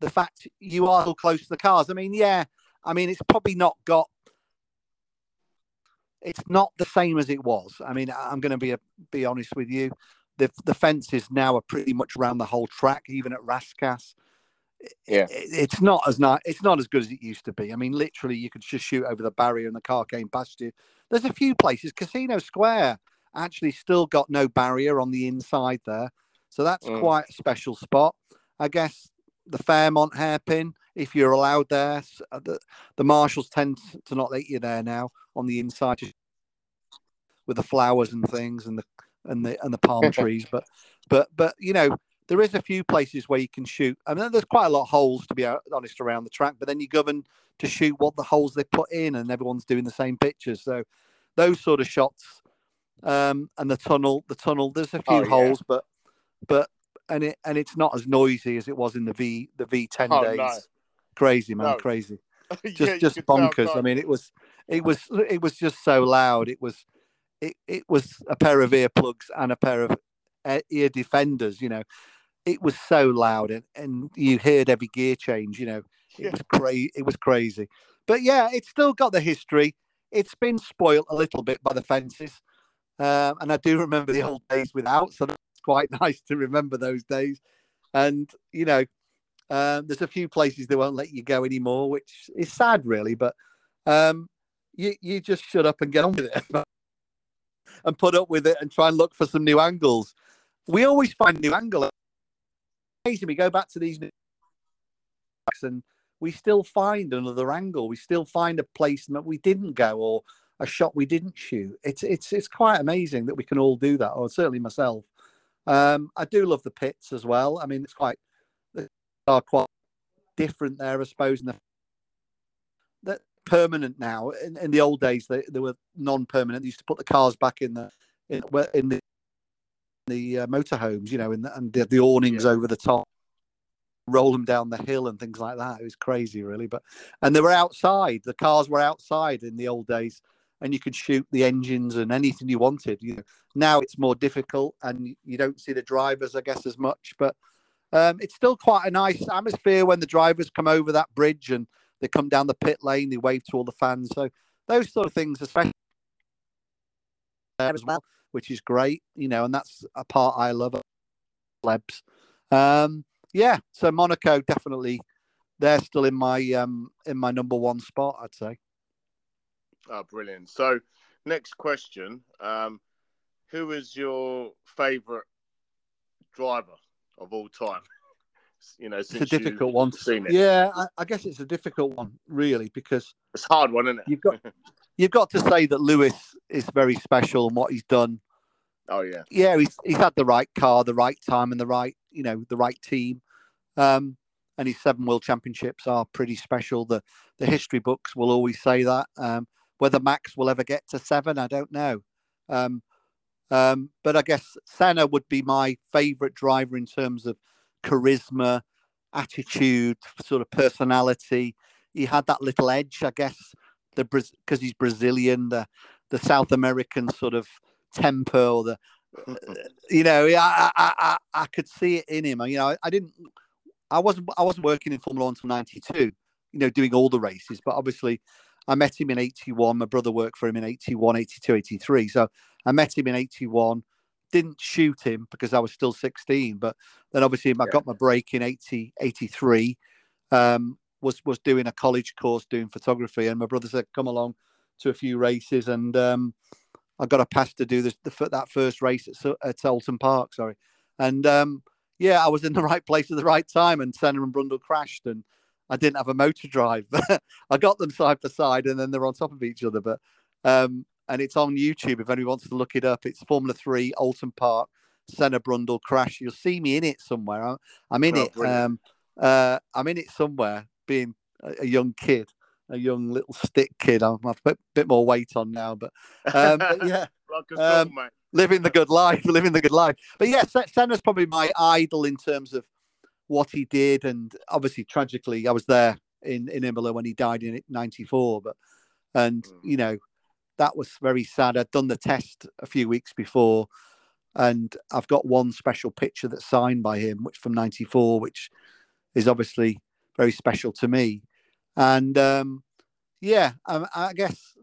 the fact you are so close to the cars. I mean, yeah, I mean, it's probably not got. It's not the same as it was. I mean, I'm going to be a, be honest with you. The the fences now are pretty much around the whole track, even at Rascasse. Yeah, it, it's not as not it's not as good as it used to be. I mean, literally, you could just shoot over the barrier and the car came past you. There's a few places, Casino Square actually still got no barrier on the inside there, so that's Mm. quite a special spot. I guess the Fairmont hairpin, if you're allowed there, uh, the the marshals tend to not let you there now on the inside with the flowers and things and the and the and the palm trees. But but but you know there is a few places where you can shoot. I mean, there's quite a lot of holes to be honest around the track, but then you govern to shoot what the holes they put in, and everyone's doing the same pictures. So those sort of shots, um, and the tunnel, the tunnel. There's a few Oh, yeah. holes, but but and it and it's not as noisy as it was in the V the V10 Oh, days. no. Crazy man, No. crazy just you just tell, bonkers. I mean, it was it was it was just so loud. It was it it was a pair of earplugs and a pair of e- ear defenders. You know, it was so loud, and and you heard every gear change. You know, it Yeah. was crazy. It was crazy. But yeah, it's still got the history. It's been spoilt a little bit by the fences, um, and I do remember the old days without. So that's quite nice to remember those days. And you know, um, there's a few places they won't let you go anymore, which is sad, really. But um, you you just shut up and get on with it, and put up with it, and try and look for some new angles. We always find new angles. Amazing. We go back to these and we still find another angle. We still find a place that we didn't go or a shot we didn't shoot. It's it's it's quite amazing that we can all do that, or certainly myself. Um, I do love the pits as well. I mean, it's quite they are quite different there, I suppose. In the that permanent now. In, in the old days, they, they were non-permanent. They used to put the cars back in the in, in the the uh, motorhomes, you know, the, and the, the awnings Yeah. over the top, roll them down the hill and things like that. It was crazy, really. But and they were outside. The cars were outside in the old days, and you could shoot the engines and anything you wanted. You know, now it's more difficult, and you don't see the drivers, I guess, as much. But um, it's still quite a nice atmosphere when the drivers come over that bridge and they come down the pit lane. They wave to all the fans. So those sort of things, especially there as well, which is great. You know, and that's a part I love. of Plebs. Um, yeah, so Monaco definitely they're still in my um in my number one spot, I'd say. Oh, brilliant. So, next question. Um, who is your favourite driver of all time? You know, It's a difficult one. seen it. Yeah, I, I guess it's a difficult one, really, because It's a hard one, isn't it? you've got you've got to say that Lewis is very special and what he's done. Oh, yeah. Yeah, he's he's had the right car, the right time, and the right you know the right team. Um, and his seven world championships are pretty special. The the history books will always say that. Um, whether Max will ever get to seven, I don't know. Um, um, but I guess Senna would be my favourite driver in terms of charisma, attitude, sort of personality. He had that little edge, I guess, the because he's Brazilian, the the South American sort of temper, or the you know, I, I, I, I could see it in him. You know, I, I didn't, I wasn't, I wasn't working in Formula One until '92. You know, doing all the races, but obviously, I met him in '81. My brother worked for him in '81, '82, '83. So I met him in '81. Didn't shoot him because I was still 16. But then obviously, I got my break in 80, 83. Um, was was doing a college course doing photography, and my brother said, "Come along to a few races," and um, I got a pass to do this, the, that first race at, at Oulton Park. Sorry, and um, yeah, I was in the right place at the right time, and Senna and Brundle crashed, and I didn't have a motor drive. I got them side by side, and then they're on top of each other. But um, and it's on YouTube if anyone wants to look it up. It's Formula Three Oulton Park Senna Brundle crash. You'll see me in it somewhere. I'm, I'm in Oh, it. Um, uh, I'm in it somewhere, being a, a young kid. A young little stick kid. I've got a bit, bit more weight on now, but, um, but yeah, like us all, Um, living the good life, living the good life. But yeah, Se- Senna's probably my idol in terms of what he did, and obviously tragically, I was there in in Imola when he died in '94. But and Mm. you know that was very sad. I'd done the test a few weeks before, and I've got one special picture that's signed by him, which from '94, which is obviously very special to me. And um, yeah, I, I guess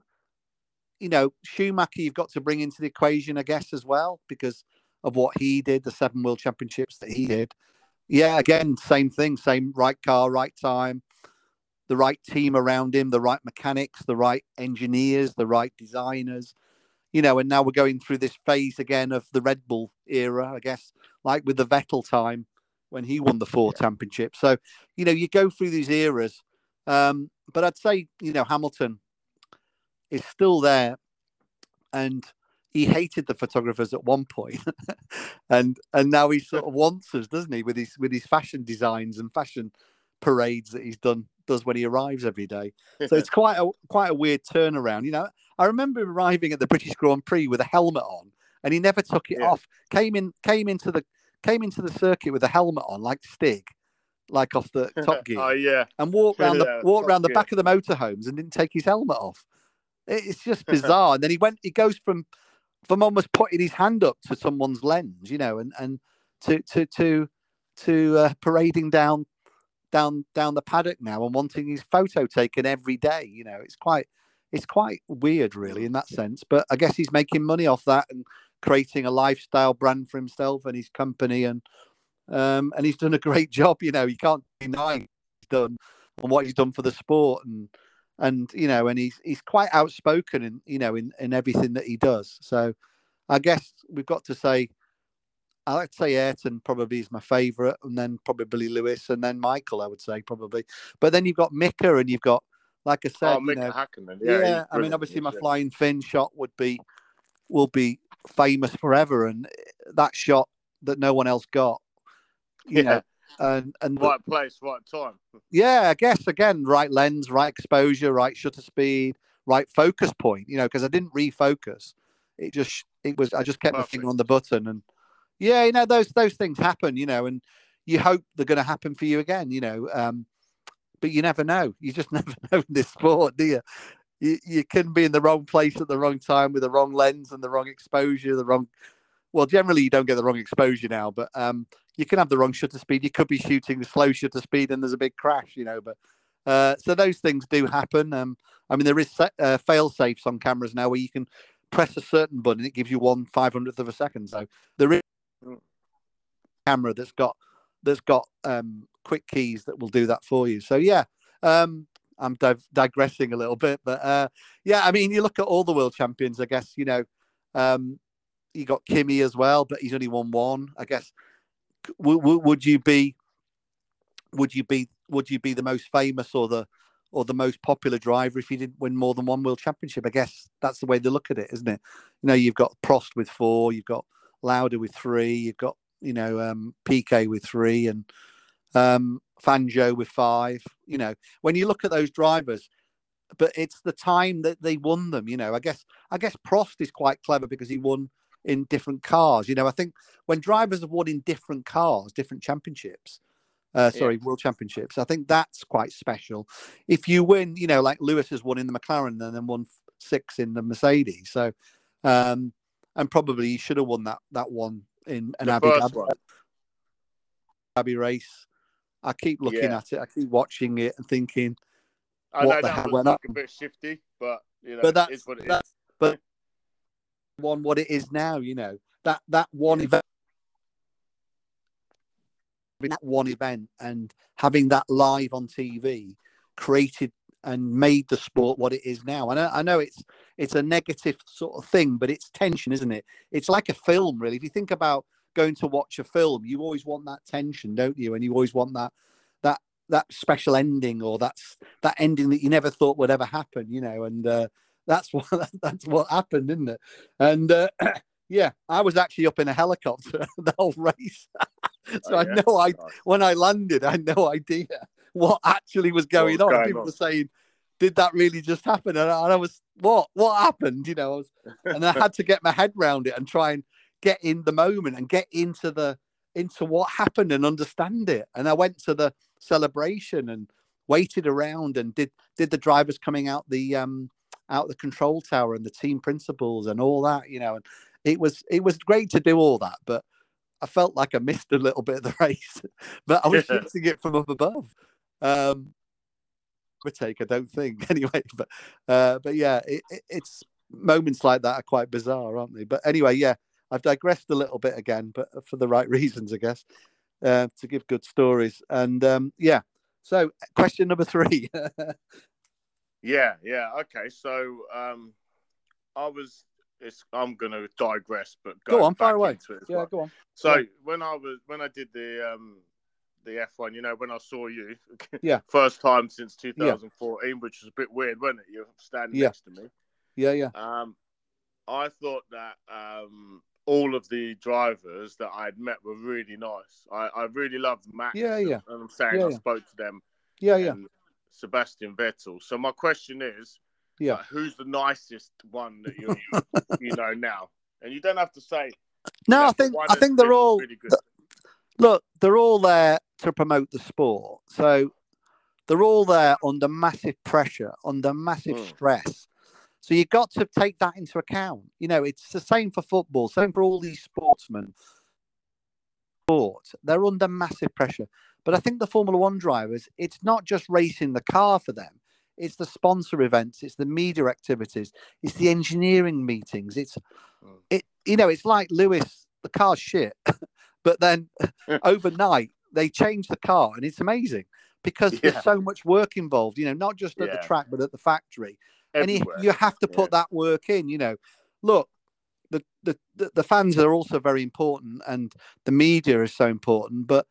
you know, Schumacher, you've got to bring into the equation, I guess, as well, because of what he did, the seven world championships that he did. Yeah, again, same thing, same right car, right time, the right team around him, the right mechanics, the right engineers, the right designers, you know, and now we're going through this phase again of the Red Bull era, I guess, like with the Vettel time when he won the four championships. So, you know, you go through these eras. Um, but I'd say, you know, Hamilton is still there and he hated the photographers at one point and and now he sort of wants us doesn't he with his with his fashion designs and fashion parades that he's done does when he arrives every day. So it's quite a quite a weird turnaround. You know i remember arriving at the british grand prix with a helmet on and he never took it Yeah. off. Came in came into the came into the circuit with a helmet on like stig like off the top gear oh yeah, and walked around the Yeah, walked around the back of the motorhomes and didn't take his helmet off. It's just bizarre. and then he went. He goes from from almost putting his hand up to someone's lens, you know, and and to to to to uh, parading down down down the paddock now and wanting his photo taken every day. You know, it's quite it's quite weird, really, in that sense. But I guess he's making money off that and creating a lifestyle brand for himself and his company and um, and he's done a great job. You know, you can't deny he's done and what he's done for the sport and and you know and he's he's quite outspoken in you know in in everything that he does. So I guess we've got to say. I like to say Ayrton probably is my favourite, and then probably Lewis, and then Michael. I would say probably, but then you've got Mika, and you've got, like I said, oh you know, yeah, Yeah, I mean, obviously, my isn't flying Finn shot would be will be famous forever, and that shot that no one else got, you Yeah. know, and and the- right place, right time. yeah, I guess again, right lens, right exposure, right shutter speed, right focus point. You know, because I didn't refocus. It just it was I just kept my finger on the button, and yeah, you know those those things happen. You know, and you hope they're going to happen for you again. You know, um, but you never know. You just never know in this sport, do you? You you can be in the wrong place at the wrong time with the wrong lens and the wrong exposure, the wrong. Well, generally you don't get the wrong exposure now, but um, you can have the wrong shutter speed. You could be shooting the slow shutter speed, and there's a big crash, you know. But uh, so those things do happen. Um, I mean, there is uh, fail safes on cameras now where you can press a certain button, it gives you one five hundredth of a second. So there is camera that's got that's got um, quick keys that will do that for you. So yeah, um, I'm div- digressing a little bit, but uh, yeah, I mean, you look at all the world champions. I guess you know, um, you got Kimi as well, but he's only won one. I guess. W- w- would you be? Would you be? Would you be the most famous or the or the most popular driver if you didn't win more than one world championship? I guess that's the way they look at it, isn't it? You know, you've got Prost with four, you've got Lauda with three, you've got you know um, Piquet with three, and um, Fangio with five. You know, when you look at those drivers, but it's the time that they won them. You know, I guess I guess Prost is quite clever because he won in different cars. You know, I think when drivers have won in different cars, different championships, uh, Yeah. sorry, world championships, I think that's quite special. If you win, you know, like Lewis has won in the McLaren and then won six in the Mercedes. So, um, and probably he should have won that that one in an Abu Dhabi. Race. I keep looking Yeah. at it. I keep watching it and thinking, I what know the that hell went on? a bit shifty, but you know, but that's is what it is. that's but one what it is now. You know that that one event, that one event, and having that live on TV created and made the sport what it is now. I I know it's it's a negative sort of thing, but it's tension, isn't it? It's like a film, really. If you think about going to watch a film, you always want that tension, don't you? And you always want that that that special ending or that's that ending that you never thought would ever happen, you know. And uh, that's what that's what happened, isn't it? And uh, yeah, I was actually up in a helicopter the whole race, so Oh, I yeah? know I when I landed, I had no idea what actually was going was on. going People on? were saying did that really just happen? And I, and I was, what, what happened? You know, I was, and I had to get my head around it and try and get in the moment and get into the into what happened and understand it. And I went to the celebration and waited around and did did the drivers coming out the um out the control tower and the team principals and all that, you know, and it was it was great to do all that, but I felt like I missed a little bit of the race, but I was Yeah. shooting it from up above. Um, take, I don't think anyway, but uh, but yeah, it, it, it's moments like that are quite bizarre, aren't they? But anyway, yeah, I've digressed a little bit again, but for the right reasons, I guess, uh, to give good stories. And um, yeah, so question number three. Yeah, yeah. Okay, so um, I was. It's. I'm gonna digress, but Go going on, fire away. into it as yeah, well. go on. So yeah. when I was when I did the um the F1, you know, when I saw you, Yeah. first time since 2014, which was a bit weird, wasn't it? You're standing Yeah. next to me. Yeah, yeah, Um, I thought that um all of the drivers that I'd met were really nice. I, I really loved Max. Yeah, yeah. And I'm saying Yeah, I yeah. spoke to them yeah, yeah. and Sebastian Vettel. So my question is, Yeah. like, who's the nicest one that you you know now? And you don't have to say. No, I think I think they're all really good. look. They're all there to promote the sport, so they're all there under massive pressure, under massive Mm. stress. So you've got to take that into account. You know, it's the same for football, same for all these sportsmen. Sport, they're under massive pressure. But I think the Formula One drivers, it's not just racing the car for them. It's the sponsor events, it's the media activities, it's the engineering meetings. It's Mm. it you know, it's like Lewis, the car's shit. but then overnight they change the car and it's amazing because Yeah. there's so much work involved, you know, not just at Yeah. the track but at the factory and you, you have to put that work in you know look the, the the the fans are also very important and the media is so important but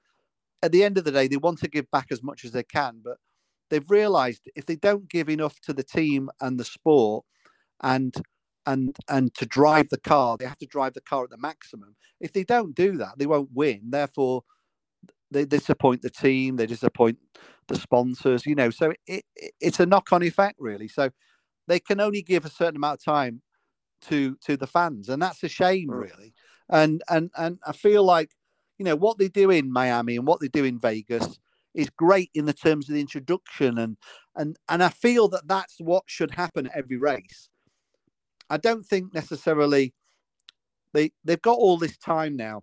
at the end of the day they want to give back as much as they can but they've realized if they don't give enough to the team and the sport and and and to drive the car they have to drive the car at the maximum. If they don't do that they won't win. Therefore they disappoint the team they disappoint the sponsors you know. So it, it it's a knock-on effect really. So they can only give a certain amount of time to to the fans and that's a shame Mm. really. And and and i feel like you know what they do in miami and what they do in vegas is great in the terms of the introduction. And and and i feel that that's what should happen at every race. I don't think necessarily they they've got all this time now.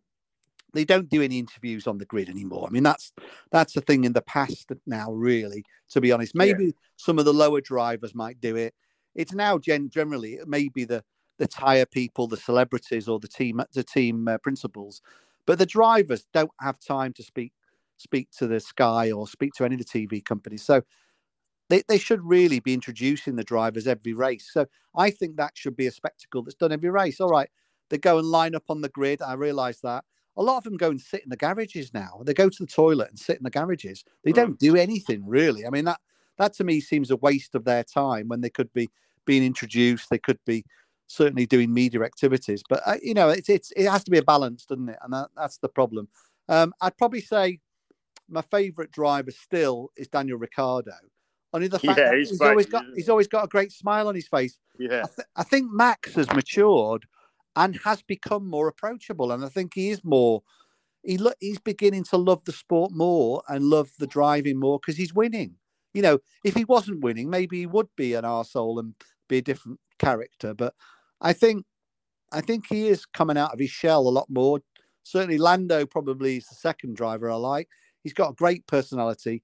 They don't do any interviews on the grid anymore. I mean that's that's a thing in the past now really to be honest. Yeah. maybe some of the lower drivers might do it. It's now gen- generally it may be the the tire people the celebrities or the team the team uh, principals but the drivers don't have time to speak speak to the sky or speak to any of the tv companies. So they, they should really be introducing the drivers every race. So i think that should be a spectacle that's done every race. All right they go and line up on the grid. I realize that. A lot of them go and sit in the garages now. They go to the toilet and sit in the garages. They don't do anything really. I mean that that to me seems a waste of their time when they could be being introduced. They could be certainly doing media activities but uh, you know it's, it's it has to be a balance doesn't it and that, that's the problem um, i'd probably say my favorite driver still is daniel ricciardo only the fact Yeah, that he's he's, always got he's always got a great smile on his face Yeah. I, th- I think Max has matured and has become more approachable, and I think he is more. He lo- he's beginning to love the sport more and love the driving more because he's winning. You know, if he wasn't winning, maybe he would be an arsehole and be a different character. But I think, I think he is coming out of his shell a lot more. Certainly, Lando probably is the second driver I like. He's got a great personality.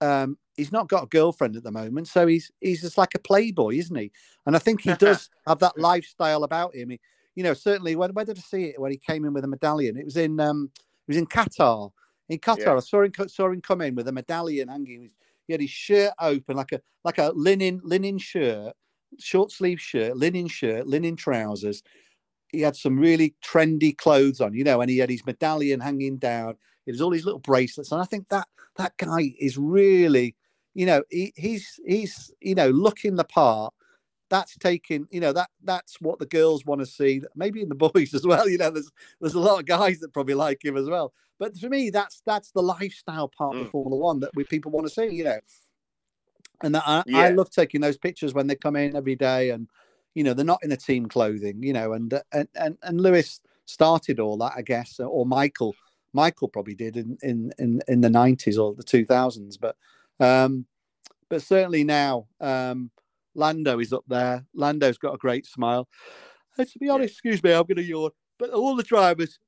Um, he's not got a girlfriend at the moment, so he's he's just like a playboy, isn't he? And I think he does have that lifestyle about him. He, you know, certainly when where did I see it when he came in with a medallion? It was in um, it was in Qatar. In Qatar, Yeah. I saw him saw him come in with a medallion hanging. He had his shirt open like a like a linen linen shirt, short sleeve shirt, linen shirt, linen trousers. He had some really trendy clothes on, you know, and he had his medallion hanging down. It was all these little bracelets, and I think that that guy is really, you know, he, he's he's you know looking the part. That's taking, you know, that that's what the girls want to see. Maybe in the boys as well. You know, there's there's a lot of guys that probably like him as well. But for me, that's that's the lifestyle part of Mm. Formula One that we people want to see. You know, And I, I Yeah. love taking those pictures when they come in every day, and you know they're not in the team clothing, you know, and and and, and Lewis started all that, I guess, or Michael. Michael probably did in in in, in the nineties or the two thousands, but um, but certainly now um, Lando is up there. Lando's got a great smile. And to be honest, excuse me, I'm going to yawn. But all the drivers,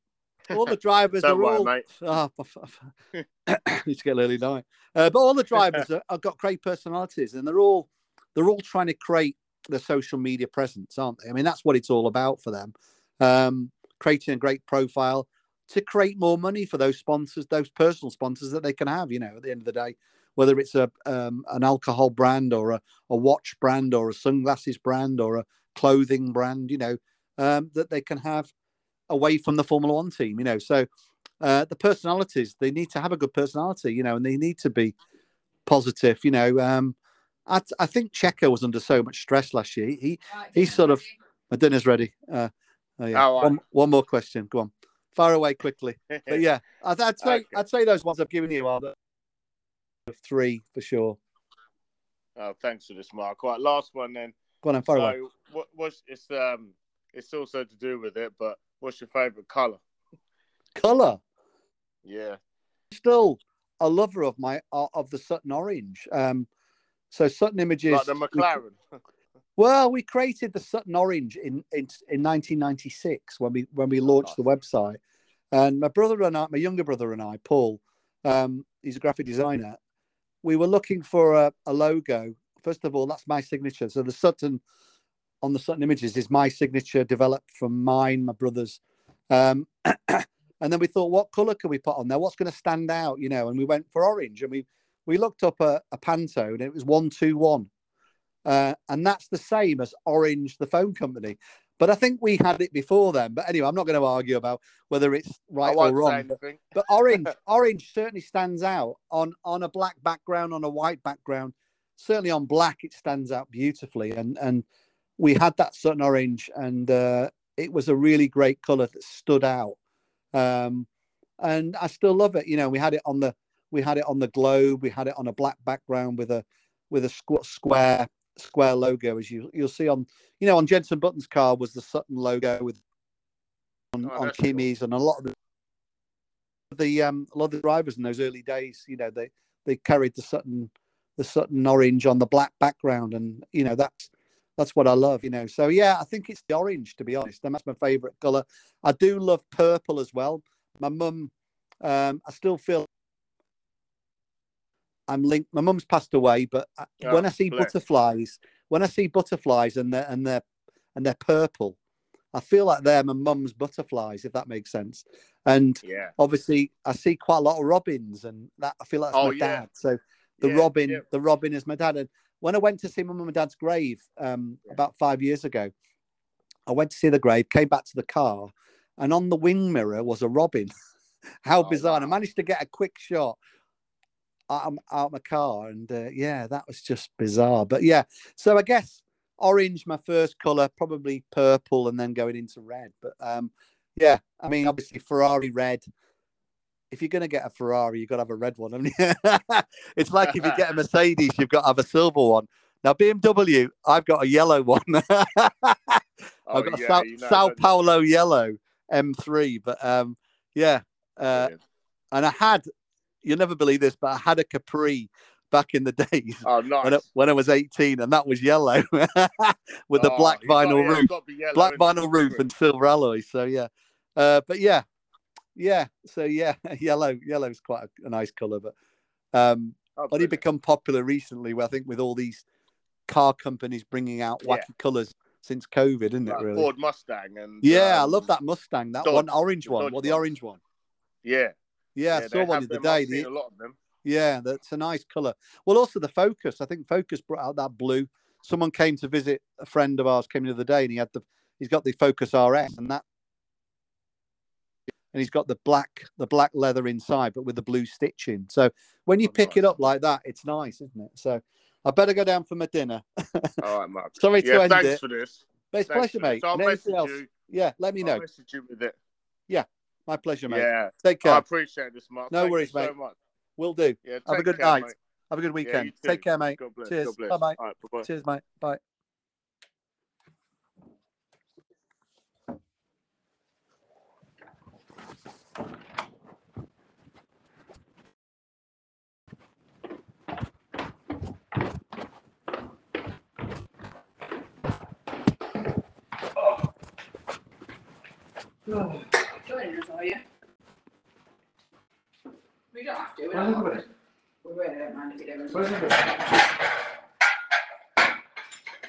all the drivers are worry, all. mate. F- need to get early night. Uh, but all the drivers are, have got great personalities, and they're all they're all trying to create the social media presence, aren't they? I mean, that's what it's all about for them. Um, creating a great profile to create more money for those sponsors, those personal sponsors that they can have. You know, at the end of the day, whether it's a um, an alcohol brand or a, a watch brand or a sunglasses brand or a clothing brand, you know, um, that they can have away from the Formula One team. You know, so uh, the personalities they need to have a good personality. You know, and they need to be positive. You know, um, I, I think Checo was under so much stress last year. He Right, he's sort of- my dinner's ready. Uh, oh, yeah. Oh, one, one more question. Go on, fire away quickly. But yeah, I'd, I'd say Okay. I'd say those ones I've given you are the three for sure. Oh, thanks for this, Mark. Right, last one then. Go on, and fire away. So, what, what's it's um, it's also to do with it, but what's your favourite colour? Color. Yeah, Still a lover of my uh, of the Sutton Orange. Um, so Sutton Images. like the we- McLaren. Well, we created the Sutton Orange in in, in 1996 when we when we launched the website, and my brother and I, my younger brother and I, Paul, um, he's a graphic designer. We were looking for a, a logo. First of all, that's my signature. So the Sutton on the Sutton Images is my signature, developed from mine, my brother's. Um, and then we thought, what color can we put on there? What's going to stand out? You know, and we went for orange, and we we looked up a, a Pantone, and it was one two one. Uh, and that's the same as Orange, the phone company. But I think we had it before then. But anyway, I'm not going to argue about whether it's right or wrong. But orange, orange certainly stands out on on a black background, on a white background. Certainly on black, it stands out beautifully. And and we had that Sutton orange, and uh, it was a really great color that stood out. Um, and I still love it. You know, we had it on the we had it on the globe. We had it on a black background with a with a squ- square square logo, as you you'll see on you know on Jenson Button's car was the Sutton logo with on, Oh, on that's cool. Kimi's and a lot of the the um a lot of the drivers in those early days. You know, they they carried the Sutton the Sutton orange on the black background, and you know that's that's what I love. You know, so yeah, I think it's the orange to be honest, and that's my favourite colour. I do love purple as well. My mum, um, I still feel I'm linked. My mum's passed away, but I, Oh, when I see butterflies, when I see butterflies and they're and they're and they're purple, I feel like they're my mum's butterflies, if that makes sense. And Yeah. obviously, I see quite a lot of robins, and that I feel like that's Oh, my yeah. dad. So the Yeah, robin, the robin is my dad. And when I went to see my mum and dad's grave um, about five years ago, I went to see the grave, came back to the car, and on the wing mirror was a robin. How Oh, bizarre! And I managed to get a quick shot out, of- out of my car, and uh, yeah, that was just bizarre. But yeah, so I guess orange, my first color, probably purple, and then going into red. But um, yeah, I mean, obviously Ferrari red. If you're going to get a Ferrari, you've got to have a red one. haven't you? it's like if you get a Mercedes, you've got to have a silver one. Now BMW, I've got a yellow one. Oh, I've got a yeah, Sao, you know, Sao? Paulo yellow M3. But um, yeah, uh, and I had, you'll never believe this, but I had a Capri back in the days oh, nice. when, I, when I was 18, and that was yellow with the Oh, black got- vinyl yeah, roof, yellow, black vinyl roof, and silver alloy. So yeah, uh, but yeah, yeah. So yeah, yellow, Yellow is quite a, a nice color, but um, Oh, only become popular recently. Where I think with all these car companies bringing out Yeah. wacky colors since COVID, isn't Like it? Really? Ford Mustang and Yeah, I um, love that Mustang. That Dodge- one orange one. Dodge Well, the orange one. Yeah, Yeah, I saw one the other day. The, a lot of them. yeah, that's a nice color. Well, also the Focus. I think Focus brought out that blue. Someone came to visit a friend of ours came the other day, and he had the he's got the Focus RS, and that, and he's got the black the black leather inside, but with the blue stitching. So when you Oh, pick it up like that, it's nice, isn't it? So I better go down for my dinner. All right, Mark. Sorry to Yeah, end thanks it, for this. but it's Thanks pleasure, mate. I'll message else? you. Yeah, let me I'll know. message you with it. Yeah, My pleasure, mate. Yeah, Take care. I appreciate this, Mark. No Thank worries, you so mate. much. Will do. Yeah, Have a good care, night. mate. Have a good weekend. too. Take care, mate. God bless. Cheers. God bless. Bye-bye. All right, bye-bye. Cheers, mate. Bye. Joining us, are you? We don't have to. We don't, we really don't mind if you do.